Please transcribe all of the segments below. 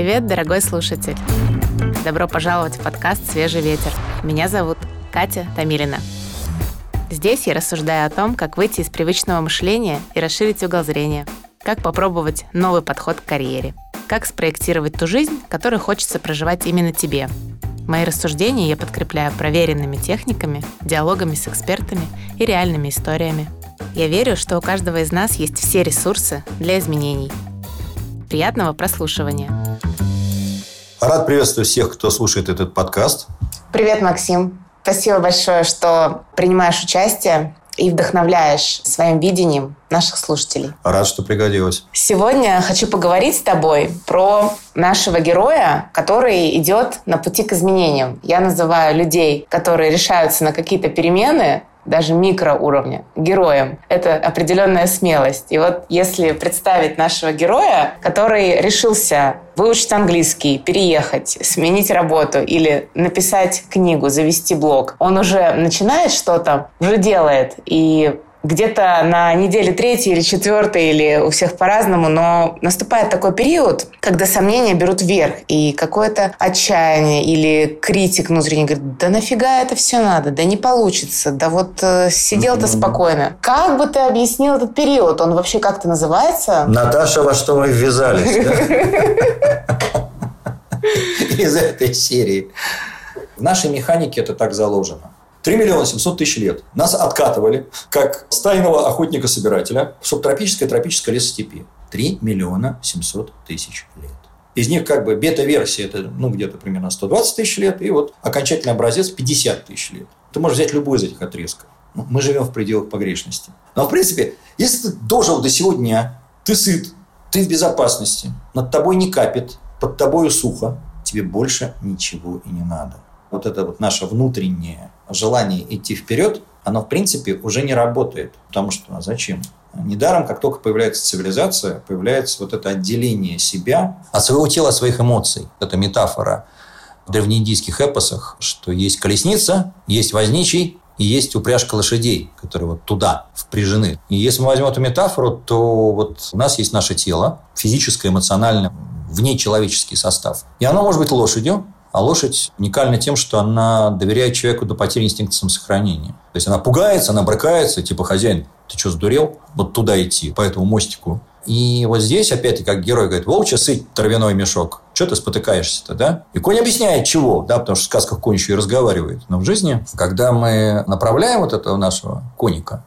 Привет, дорогой слушатель! Добро пожаловать в подкаст «Свежий ветер». Меня зовут Катя Тамилина. Здесь я рассуждаю о том, как выйти из привычного мышления и расширить угол зрения, как попробовать новый подход к карьере, как спроектировать ту жизнь, которую хочется проживать именно тебе. Мои рассуждения я подкрепляю проверенными техниками, диалогами с экспертами и реальными историями. Я верю, что у каждого из нас есть все ресурсы для изменений. Приятного прослушивания! Рад приветствовать всех, кто слушает этот подкаст. Привет, Максим. Спасибо большое, что принимаешь участие и вдохновляешь своим видением наших слушателей. Рад, что пригодилось. Сегодня хочу поговорить с тобой про нашего героя, который идет на пути к изменениям. Я называю людей, которые решаются на какие-то перемены, даже микроуровня, героем. Это определенная смелость. И вот если представить нашего героя, который решился выучить английский, переехать, сменить работу или написать книгу, завести блог, он уже начинает что-то, уже делает. И где-то на неделе третьей или четвертой, или у всех по-разному, но наступает такой период, когда сомнения берут вверх, и какое-то отчаяние или критик внутренний говорит, да нафига это все надо, да не получится, да вот э, сидел-то mm-hmm. спокойно. Как бы ты объяснил этот период? Он вообще как-то называется? Наташа, во что мы ввязались? Из этой серии. В нашей механике это так заложено. 3 миллиона 700 тысяч лет. Нас откатывали, как стайного охотника-собирателя, в субтропической тропической лесостепи. 3 миллиона 700 тысяч лет. Из них как бы бета-версия это ну, где-то примерно 120 тысяч лет, и вот окончательный образец 50 тысяч лет. Ты можешь взять любой из этих отрезков. Ну, мы живем в пределах погрешности. Но, в принципе, если ты дожил до сегодня, ты сыт, ты в безопасности, над тобой не капит, под тобой сухо, тебе больше ничего и не надо. Вот это вот наше внутреннее желание идти вперед, оно в принципе уже не работает. Потому что а зачем? Недаром, как только появляется цивилизация, появляется вот это отделение себя от своего тела, от своих эмоций. Это метафора в древнеиндийских эпосах, что есть колесница, есть возничий, и есть упряжка лошадей, которые вот туда впряжены. И если мы возьмем эту метафору, то вот у нас есть наше тело, физическое, эмоциональное, внечеловеческий состав. И оно может быть лошадью, а лошадь уникальна тем, что она доверяет человеку до потери инстинкта самосохранения. То есть она пугается, она брыкается, типа хозяин, ты что, сдурел? Вот туда идти, по этому мостику. И вот здесь, опять-таки, как герой говорит, волчья сыть травяной мешок. Что ты спотыкаешься-то, да? И конь объясняет, чего, да, потому что в сказках конь еще и разговаривает. Но в жизни, когда мы направляем вот этого нашего коника,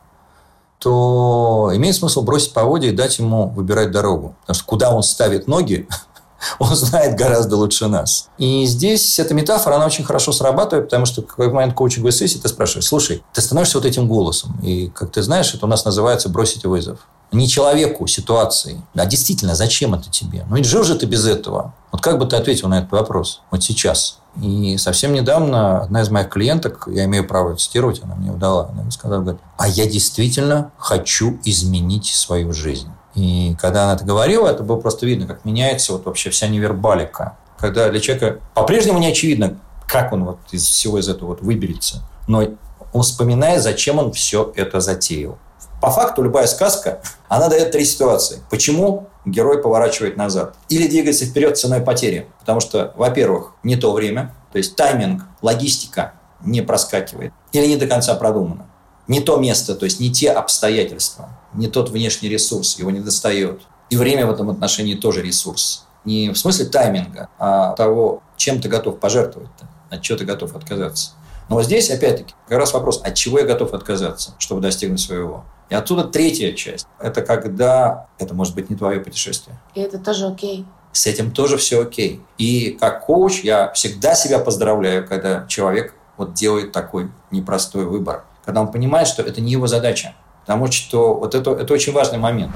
то имеет смысл бросить поводья и дать ему выбирать дорогу. Потому что куда он ставит ноги, он знает гораздо лучше нас. И здесь эта метафора, она очень хорошо срабатывает, потому что в какой момент коучинговой сессии ты спрашиваешь, слушай, ты становишься вот этим голосом. И, как ты знаешь, это у нас называется бросить вызов. Не человеку, ситуации. А действительно, зачем это тебе? Ну, ведь жил же ты без этого. Вот как бы ты ответил на этот вопрос? Вот сейчас. И совсем недавно одна из моих клиенток, я имею право цитировать, она мне удала, она сказала, говорит, а я действительно хочу изменить свою жизнь. И когда она это говорила, это было просто видно, как меняется вот вообще вся невербалика. Когда для человека по-прежнему не очевидно, как он вот из всего из этого вот выберется. Но он вспоминает, зачем он все это затеял. По факту любая сказка, она дает три ситуации. Почему герой поворачивает назад? Или двигается вперед ценой потери. Потому что, во-первых, не то время, то есть тайминг, логистика не проскакивает. Или не до конца продумано. Не то место, то есть не те обстоятельства не тот внешний ресурс, его не достает. И время в этом отношении тоже ресурс. Не в смысле тайминга, а того, чем ты готов пожертвовать-то, от чего ты готов отказаться. Но вот здесь, опять-таки, как раз вопрос, от чего я готов отказаться, чтобы достигнуть своего. И оттуда третья часть. Это когда это может быть не твое путешествие. И это тоже окей. С этим тоже все окей. И как коуч я всегда себя поздравляю, когда человек вот делает такой непростой выбор. Когда он понимает, что это не его задача. Потому что вот это, это очень важный момент.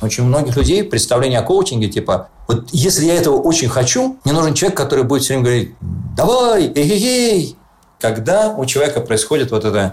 Очень у многих людей представление о коучинге, типа, вот если я этого очень хочу, мне нужен человек, который будет все время говорить, давай, эй-эй-эй. Когда у человека происходит вот это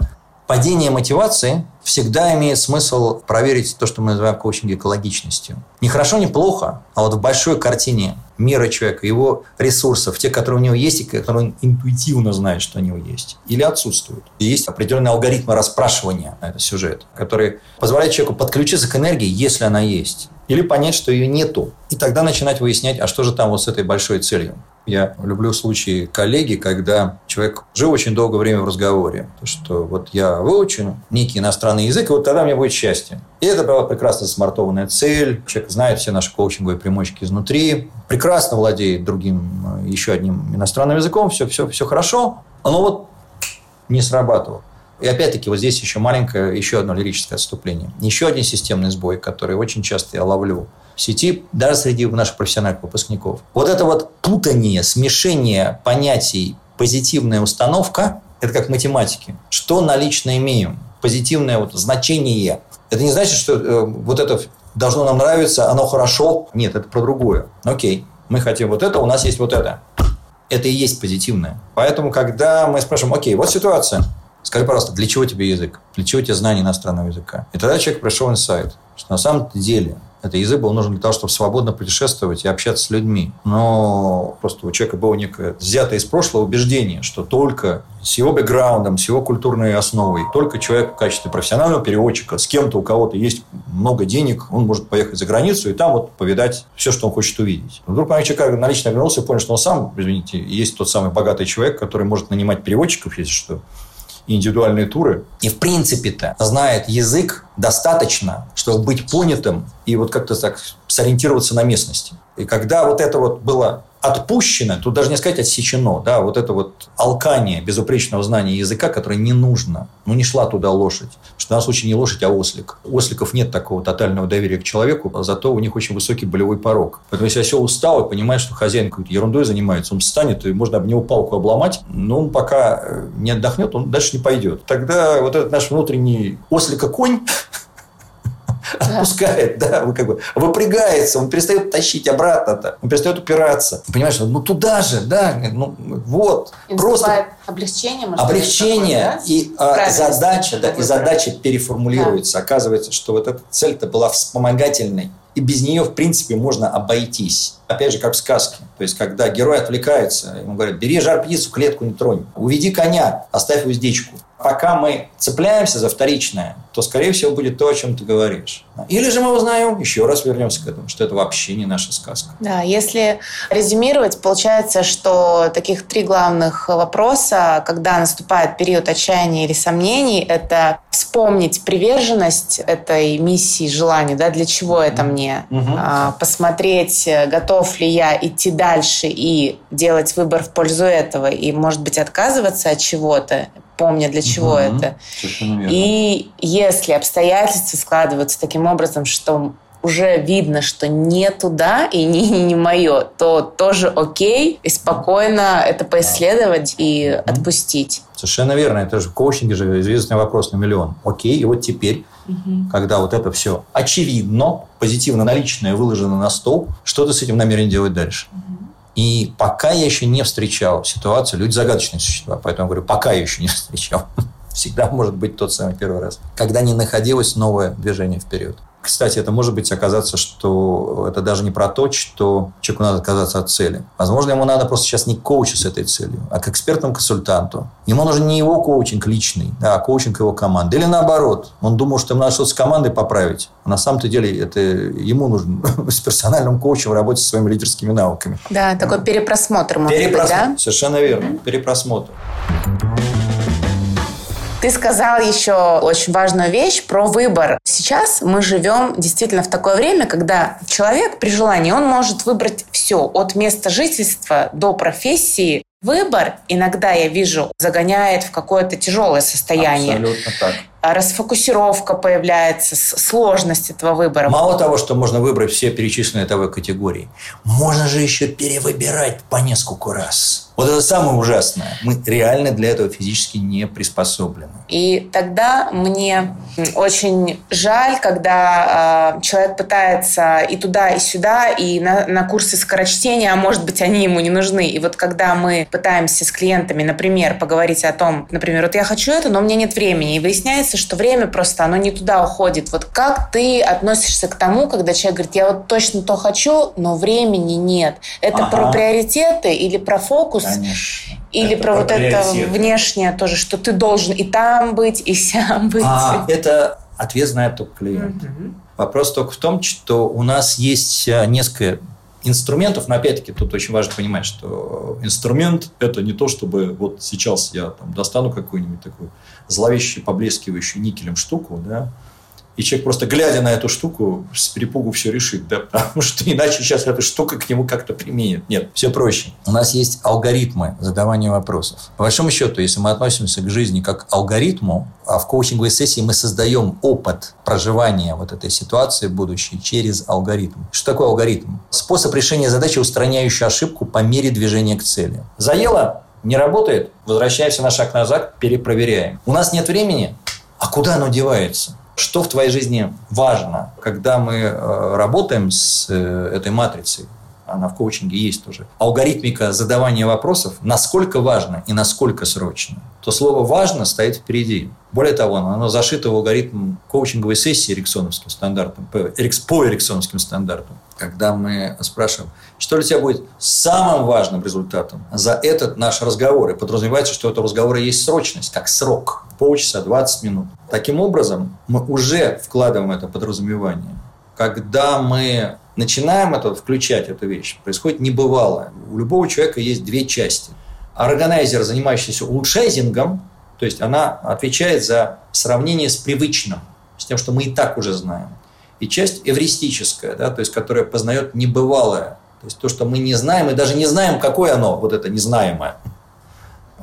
падение мотивации всегда имеет смысл проверить то, что мы называем коучинг экологичностью. Не хорошо, не плохо, а вот в большой картине мира человека, его ресурсов, те, которые у него есть, и которые он интуитивно знает, что у него есть, или отсутствуют. И есть определенные алгоритмы расспрашивания на этот сюжет, которые позволяют человеку подключиться к энергии, если она есть, или понять, что ее нету. И тогда начинать выяснять, а что же там вот с этой большой целью. Я люблю случаи коллеги, когда человек жил очень долгое время в разговоре. То, что вот я выучу некий иностранный язык, и вот тогда мне будет счастье. И это была прекрасно смартованная цель. Человек знает все наши коучинговые примочки изнутри. Прекрасно владеет другим, еще одним иностранным языком. Все, все, все хорошо. Но вот не срабатывало. И опять-таки вот здесь еще маленькое, еще одно лирическое отступление. Еще один системный сбой, который очень часто я ловлю в сети, даже среди наших профессиональных выпускников. Вот это вот путание, смешение понятий позитивная установка, это как в математике. Что налично имеем? Позитивное вот значение. Это не значит, что э, вот это должно нам нравиться, оно хорошо. Нет, это про другое. Окей, мы хотим вот это, у нас есть вот это. Это и есть позитивное. Поэтому, когда мы спрашиваем, окей, вот ситуация, скажи, пожалуйста, для чего тебе язык? Для чего тебе знание иностранного языка? И тогда человек пришел инсайт, что на самом деле это язык был нужен для того, чтобы свободно путешествовать и общаться с людьми. Но просто у человека было некое взятое из прошлого убеждение, что только с его бэкграундом, с его культурной основой, только человек в качестве профессионального переводчика, с кем-то, у кого-то есть много денег, он может поехать за границу и там вот повидать все, что он хочет увидеть. вдруг человек налично вернулся и понял, что он сам, извините, есть тот самый богатый человек, который может нанимать переводчиков, если что, индивидуальные туры. И в принципе-то знает язык достаточно, чтобы быть понятым и вот как-то так сориентироваться на местности. И когда вот это вот было отпущено, тут даже не сказать отсечено, да, вот это вот алкание безупречного знания языка, которое не нужно. Ну, не шла туда лошадь. Что в данном случае не лошадь, а ослик. У осликов нет такого тотального доверия к человеку, а зато у них очень высокий болевой порог. Поэтому если осел устал и понимает, что хозяин какой-то ерундой занимается, он встанет, и можно об него палку обломать, но он пока э, не отдохнет, он дальше не пойдет. Тогда вот этот наш внутренний ослика-конь отпускает, да, как бы выпрягается, он перестает тащить обратно-то, он перестает упираться. Понимаешь, ну туда же, да, ну вот. И просто облегчение, может, облегчение такое, да? и а, задача, да, и задача переформулируется. Да. Оказывается, что вот эта цель-то была вспомогательной. И без нее, в принципе, можно обойтись. Опять же, как в сказке. То есть, когда герой отвлекается, ему говорят, бери жар-птицу, клетку не тронь. Уведи коня, оставь уздечку пока мы цепляемся за вторичное, то, скорее всего, будет то, о чем ты говоришь. Или же мы узнаем, еще раз вернемся к этому, что это вообще не наша сказка. Да, если резюмировать, получается, что таких три главных вопроса, когда наступает период отчаяния или сомнений, это вспомнить приверженность этой миссии, желания, да, для чего это мне, угу. посмотреть, готов ли я идти дальше и делать выбор в пользу этого, и, может быть, отказываться от чего-то, помня, для чего угу, это. И если обстоятельства складываются таким образом, что уже видно, что не туда и не, не мое, то тоже окей, и спокойно это поисследовать и отпустить. Совершенно верно. Это же в коучинге же известный вопрос на миллион. Окей, и вот теперь, угу. когда вот это все очевидно, позитивно наличное выложено на стол, что ты с этим намерен делать дальше? Угу. И пока я еще не встречал ситуацию, люди загадочные существа, поэтому говорю, пока я еще не встречал. Всегда может быть тот самый первый раз, когда не находилось новое движение вперед. Кстати, это может быть оказаться, что это даже не про то, что человеку надо отказаться от цели. Возможно, ему надо просто сейчас не к коучу с этой целью, а к экспертному консультанту. Ему нужен не его коучинг личный, а коучинг его команды. Или наоборот, он думал, что ему надо что-то с командой поправить. А на самом-то деле это ему нужен с персональным коучем работать со своими лидерскими навыками. Да, такой перепросмотр может перепросмотр, быть, да? Совершенно верно. Перепросмотр. Ты сказал еще очень важную вещь про выбор. Сейчас мы живем действительно в такое время, когда человек при желании, он может выбрать все, от места жительства до профессии. Выбор иногда, я вижу, загоняет в какое-то тяжелое состояние. Абсолютно так. Расфокусировка появляется, сложность этого выбора. Мало того, что можно выбрать все перечисленные тобой категории, можно же еще перевыбирать по нескольку раз. Вот это самое ужасное. Мы реально для этого физически не приспособлены. И тогда мне очень жаль, когда э, человек пытается и туда, и сюда, и на, на курсы скорочтения, а может быть, они ему не нужны. И вот когда мы пытаемся с клиентами, например, поговорить о том, например, вот я хочу это, но у меня нет времени, и выясняется, что время просто, оно не туда уходит. Вот как ты относишься к тому, когда человек говорит, я вот точно то хочу, но времени нет. Это ага. про приоритеты или про фокус? Конечно. Или это про, про вот это внешнее тоже, что ты должен и там быть, и сям быть. А, это ответ знает только клиент. Угу. Вопрос только в том, что у нас есть э, несколько инструментов, но опять-таки тут очень важно понимать, что инструмент – это не то, чтобы вот сейчас я там достану какую-нибудь такую зловещую, поблескивающую никелем штуку, да, и человек просто глядя на эту штуку с перепугу все решит, да, потому что иначе сейчас эта штука к нему как-то применит. Нет, все проще. У нас есть алгоритмы задавания вопросов. По большому счету, если мы относимся к жизни как к алгоритму, а в коучинговой сессии мы создаем опыт проживания вот этой ситуации будущей через алгоритм. Что такое алгоритм? Способ решения задачи, устраняющий ошибку по мере движения к цели. Заело? Не работает? Возвращаемся на шаг назад, перепроверяем. У нас нет времени? А куда оно девается? Что в твоей жизни важно, когда мы э, работаем с э, этой матрицей? Она в коучинге есть тоже. Алгоритмика задавания вопросов, насколько важно и насколько срочно. То слово «важно» стоит впереди. Более того, оно зашито в алгоритм коучинговой сессии эриксоновским стандартом, по эриксоновским стандартам. Когда мы спрашиваем, что для тебя будет самым важным результатом за этот наш разговор, и подразумевается, что у этого разговора есть срочность, как срок, полчаса, 20 минут. Таким образом, мы уже вкладываем это подразумевание. Когда мы начинаем это, включать эту вещь, происходит небывалое. У любого человека есть две части. Органайзер, занимающийся улучшайзингом, то есть она отвечает за сравнение с привычным, с тем, что мы и так уже знаем. И часть эвристическая, да, то есть которая познает небывалое. То есть то, что мы не знаем, и даже не знаем, какое оно, вот это незнаемое.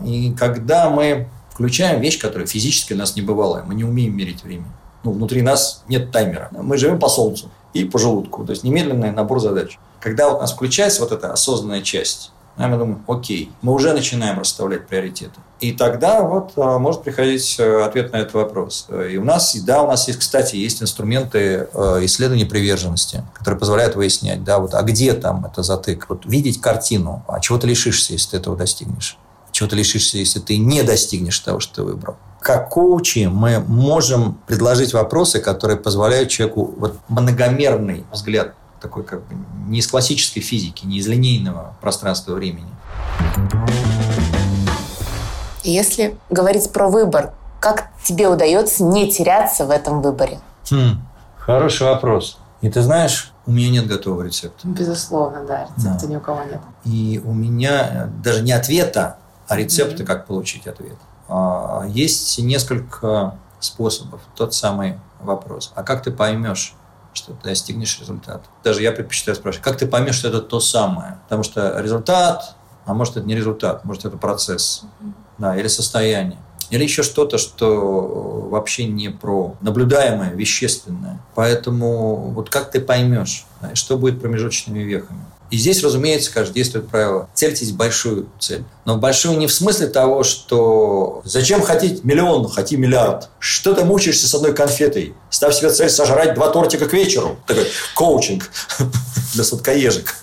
И когда мы включаем вещь, которая физически у нас не бывала. Мы не умеем мерить время. Ну, внутри нас нет таймера. Мы живем по солнцу и по желудку. То есть немедленный набор задач. Когда вот нас включается вот эта осознанная часть, мы думаем, окей, мы уже начинаем расставлять приоритеты. И тогда вот а, может приходить э, ответ на этот вопрос. И у нас, да, у нас есть, кстати, есть инструменты э, исследования приверженности, которые позволяют выяснять, да, вот, а где там это затык. Вот видеть картину, а чего ты лишишься, если ты этого достигнешь чего ты лишишься, если ты не достигнешь того, что ты выбрал. Как коучи мы можем предложить вопросы, которые позволяют человеку вот многомерный взгляд, такой как бы не из классической физики, не из линейного пространства времени. Если говорить про выбор, как тебе удается не теряться в этом выборе? Хм, хороший вопрос. И ты знаешь, у меня нет готового рецепта. Безусловно, да, рецепта да. ни у кого нет. И у меня даже не ответа, а рецепты, как получить ответ. А, есть несколько способов. Тот самый вопрос. А как ты поймешь, что ты достигнешь результата? Даже я предпочитаю спрашивать, как ты поймешь, что это то самое? Потому что результат, а может это не результат, может это процесс, да, или состояние. Или еще что-то, что вообще не про наблюдаемое, вещественное. Поэтому вот как ты поймешь, да, что будет промежуточными вехами? И здесь, разумеется, каждый действует правило. Цельтесь большую цель. Но большую не в смысле того, что зачем хотеть миллион, хоти миллиард. Что ты мучаешься с одной конфетой? Ставь себе цель сожрать два тортика к вечеру. Такой коучинг для сладкоежек.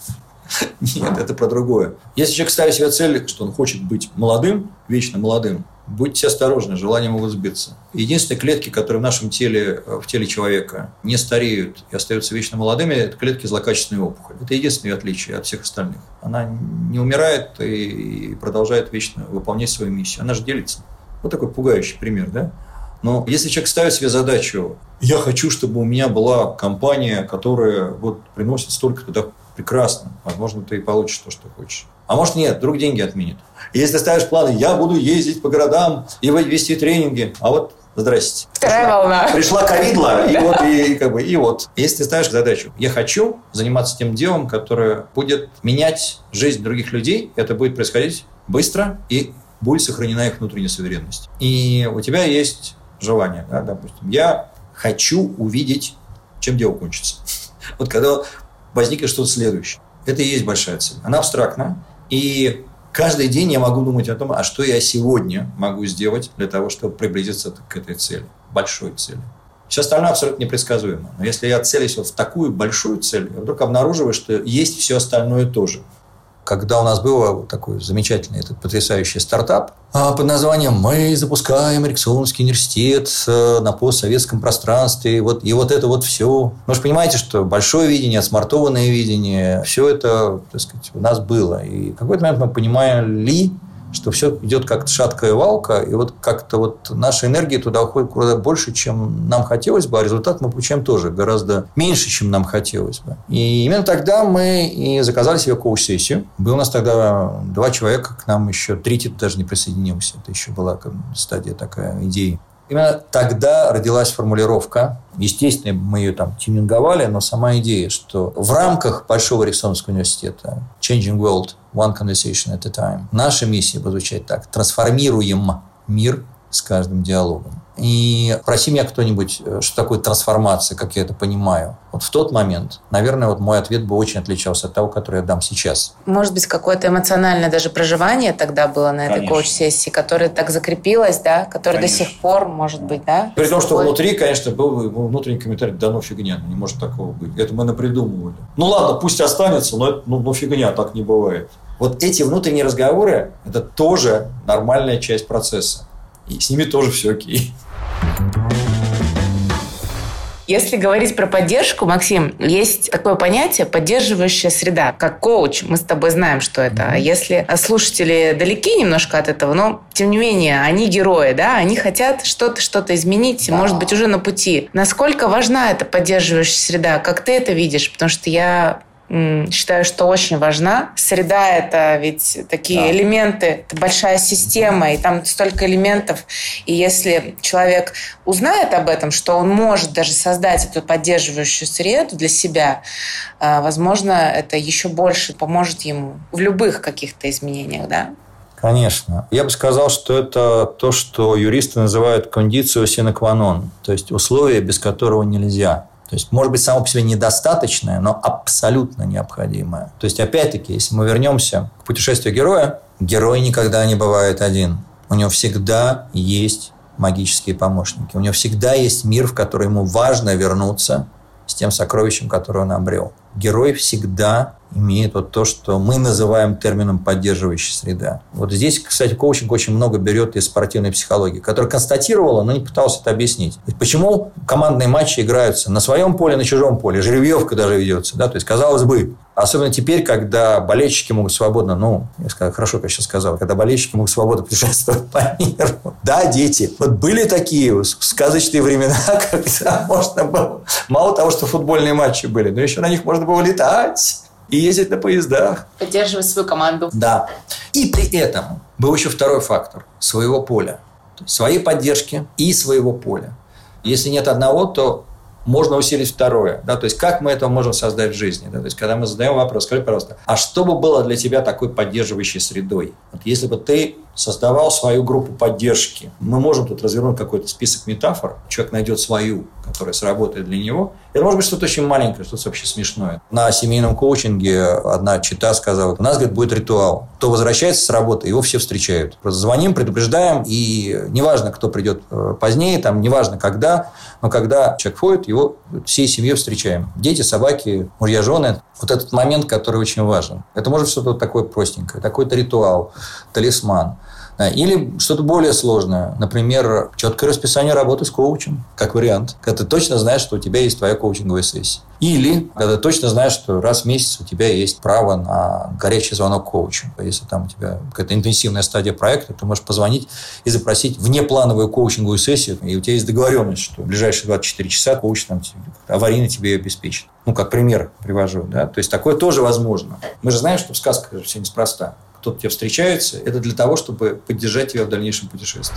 Нет, это про другое. Если человек ставит себе цель, что он хочет быть молодым, вечно молодым, Будьте осторожны, желания могут сбиться. Единственные клетки, которые в нашем теле, э, в теле человека не стареют и остаются вечно молодыми, это клетки злокачественной опухоли. Это единственное отличие от всех остальных. Она не умирает и продолжает вечно выполнять свою миссию. Она же делится. Вот такой пугающий пример, да? Но если человек ставит себе задачу, я хочу, чтобы у меня была компания, которая вот приносит столько туда прекрасно, возможно, ты и получишь то, что хочешь. А может нет, вдруг деньги отменят. Если ставишь планы, я буду ездить по городам и вести тренинги, а вот Здрасте. Вторая пришла, волна. Пришла ковидла, и вот, и, как бы, и вот. Если ты ставишь задачу, я хочу заниматься тем делом, которое будет менять жизнь других людей, это будет происходить быстро, и будет сохранена их внутренняя суверенность. И у тебя есть желание, да, допустим, я хочу увидеть, чем дело кончится. Вот когда возникнет что-то следующее. Это и есть большая цель. Она абстрактна. И каждый день я могу думать о том, а что я сегодня могу сделать для того, чтобы приблизиться к этой цели, большой цели. Все остальное абсолютно непредсказуемо. Но если я целюсь в такую большую цель, я вдруг обнаруживаю, что есть все остальное тоже – когда у нас был такой замечательный, этот потрясающий стартап а, под названием «Мы запускаем Эриксоновский университет э, на постсоветском пространстве». И вот, и вот это вот все. Вы же понимаете, что большое видение, смартованное видение, все это, так сказать, у нас было. И в какой-то момент мы понимали, что все идет как шаткая валка, и вот как-то вот наша энергия туда уходит куда больше, чем нам хотелось бы, а результат мы получаем тоже гораздо меньше, чем нам хотелось бы. И именно тогда мы и заказали себе коуч-сессию. Был у нас тогда два человека, к нам еще третий даже не присоединился. Это еще была стадия такая идеи. Именно тогда родилась формулировка. Естественно, мы ее там тюнинговали, но сама идея, что в рамках Большого Эриксонского университета Changing World One Conversation at a Time наша миссия будет так. Трансформируем мир с каждым диалогом. И проси меня кто-нибудь, э, что такое трансформация, как я это понимаю. Вот в тот момент, наверное, вот мой ответ бы очень отличался от того, который я дам сейчас. Может быть, какое-то эмоциональное даже проживание тогда было на этой коуч-сессии, которое так закрепилось, да, которое конечно. до сих пор, может быть, да? При том, что внутри, конечно, был внутренний комментарий, да ну фигня, не может такого быть. Это мы напридумывали. Ну ладно, пусть останется, но ну, ну фигня, так не бывает. Вот эти внутренние разговоры – это тоже нормальная часть процесса. И с ними тоже все окей. Если говорить про поддержку, Максим, есть такое понятие поддерживающая среда. Как коуч, мы с тобой знаем, что это. А если слушатели далеки немножко от этого, но тем не менее, они герои, да, они хотят что-то, что-то изменить, да. может быть, уже на пути. Насколько важна эта поддерживающая среда? Как ты это видишь? Потому что я считаю, что очень важна. Среда – это ведь такие да. элементы, это большая система, и там столько элементов. И если человек узнает об этом, что он может даже создать эту поддерживающую среду для себя, а, возможно, это еще больше поможет ему в любых каких-то изменениях, да? Конечно. Я бы сказал, что это то, что юристы называют кондицию sine qua non, то есть условие, без которого нельзя. То есть, может быть, само по себе недостаточное, но абсолютно необходимое. То есть, опять-таки, если мы вернемся к путешествию героя, герой никогда не бывает один. У него всегда есть магические помощники. У него всегда есть мир, в который ему важно вернуться с тем сокровищем, которое он обрел. Герой всегда имеет вот то, что мы называем термином поддерживающая среда. Вот здесь, кстати, коучинг очень много берет из спортивной психологии, которая констатировала, но не пыталась это объяснить. Почему командные матчи играются на своем поле, на чужом поле, жеребьевка даже ведется. Да? То есть, казалось бы, Особенно теперь, когда болельщики могут свободно, ну, я сказал, хорошо, как я сейчас сказал, когда болельщики могут свободно путешествовать по миру. Да, дети. Вот были такие сказочные времена, когда можно было... Мало того, что футбольные матчи были, но еще на них можно было летать и ездить на поездах. Поддерживать свою команду. Да. И при этом был еще второй фактор – своего поля. Своей поддержки и своего поля. Если нет одного, то можно усилить второе. Да? То есть, как мы это можем создать в жизни? Да? То есть, когда мы задаем вопрос, скажи, пожалуйста, а что бы было для тебя такой поддерживающей средой? Вот если бы ты создавал свою группу поддержки, мы можем тут развернуть какой-то список метафор, человек найдет свою, которая сработает для него. Это может быть что-то очень маленькое, что-то вообще смешное. На семейном коучинге одна чита сказала, у нас, говорит, будет ритуал. Кто возвращается с работы, его все встречают. Просто звоним, предупреждаем, и неважно, кто придет э, позднее, там, неважно, когда, но когда человек входит, его всей семьей встречаем. Дети, собаки, мужья, жены. Вот этот момент, который очень важен. Это может что-то такое простенькое, такой-то ритуал, талисман. Или что-то более сложное. Например, четкое расписание работы с коучем, как вариант. Когда ты точно знаешь, что у тебя есть твоя коучинговая сессия. Или когда ты точно знаешь, что раз в месяц у тебя есть право на горячий звонок коучу. Если там у тебя какая-то интенсивная стадия проекта, ты можешь позвонить и запросить внеплановую коучинговую сессию, и у тебя есть договоренность, что в ближайшие 24 часа коуч там аварийно тебе обеспечит. Ну, как пример привожу. Да? То есть, такое тоже возможно. Мы же знаем, что в сказках все неспроста кто-то тебе встречается, это для того, чтобы поддержать тебя в дальнейшем путешествии.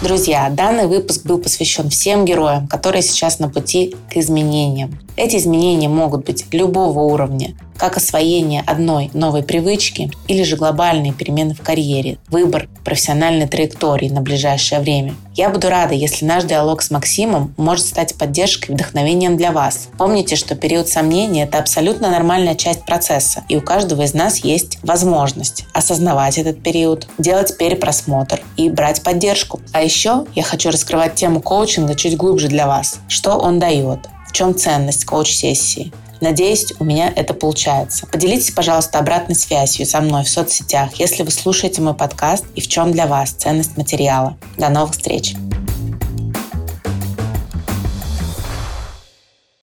Друзья, данный выпуск был посвящен всем героям, которые сейчас на пути к изменениям. Эти изменения могут быть любого уровня, как освоение одной новой привычки или же глобальные перемены в карьере, выбор профессиональной траектории на ближайшее время. Я буду рада, если наш диалог с Максимом может стать поддержкой и вдохновением для вас. Помните, что период сомнений – это абсолютно нормальная часть процесса, и у каждого из нас есть возможность осознавать этот период, делать перепросмотр и брать поддержку. А еще я хочу раскрывать тему коучинга чуть глубже для вас. Что он дает? В чем ценность коуч-сессии? Надеюсь, у меня это получается. Поделитесь, пожалуйста, обратной связью со мной в соцсетях, если вы слушаете мой подкаст и в чем для вас ценность материала. До новых встреч!